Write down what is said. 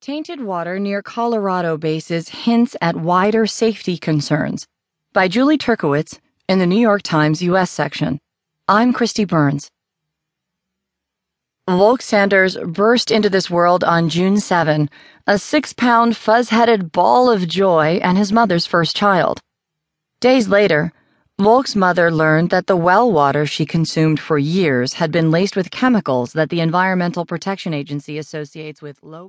Tainted Water Near Colorado Bases Hints at Wider Safety Concerns by Julie Turkewitz in the New York Times U.S. section. I'm Kristi Burns. Volk Sanders burst into this world on June 7, a six pound fuzz headed ball of joy and his mother's first child. Days later, Volk's mother learned that the well water she consumed for years had been laced with chemicals that the Environmental Protection Agency associates with low.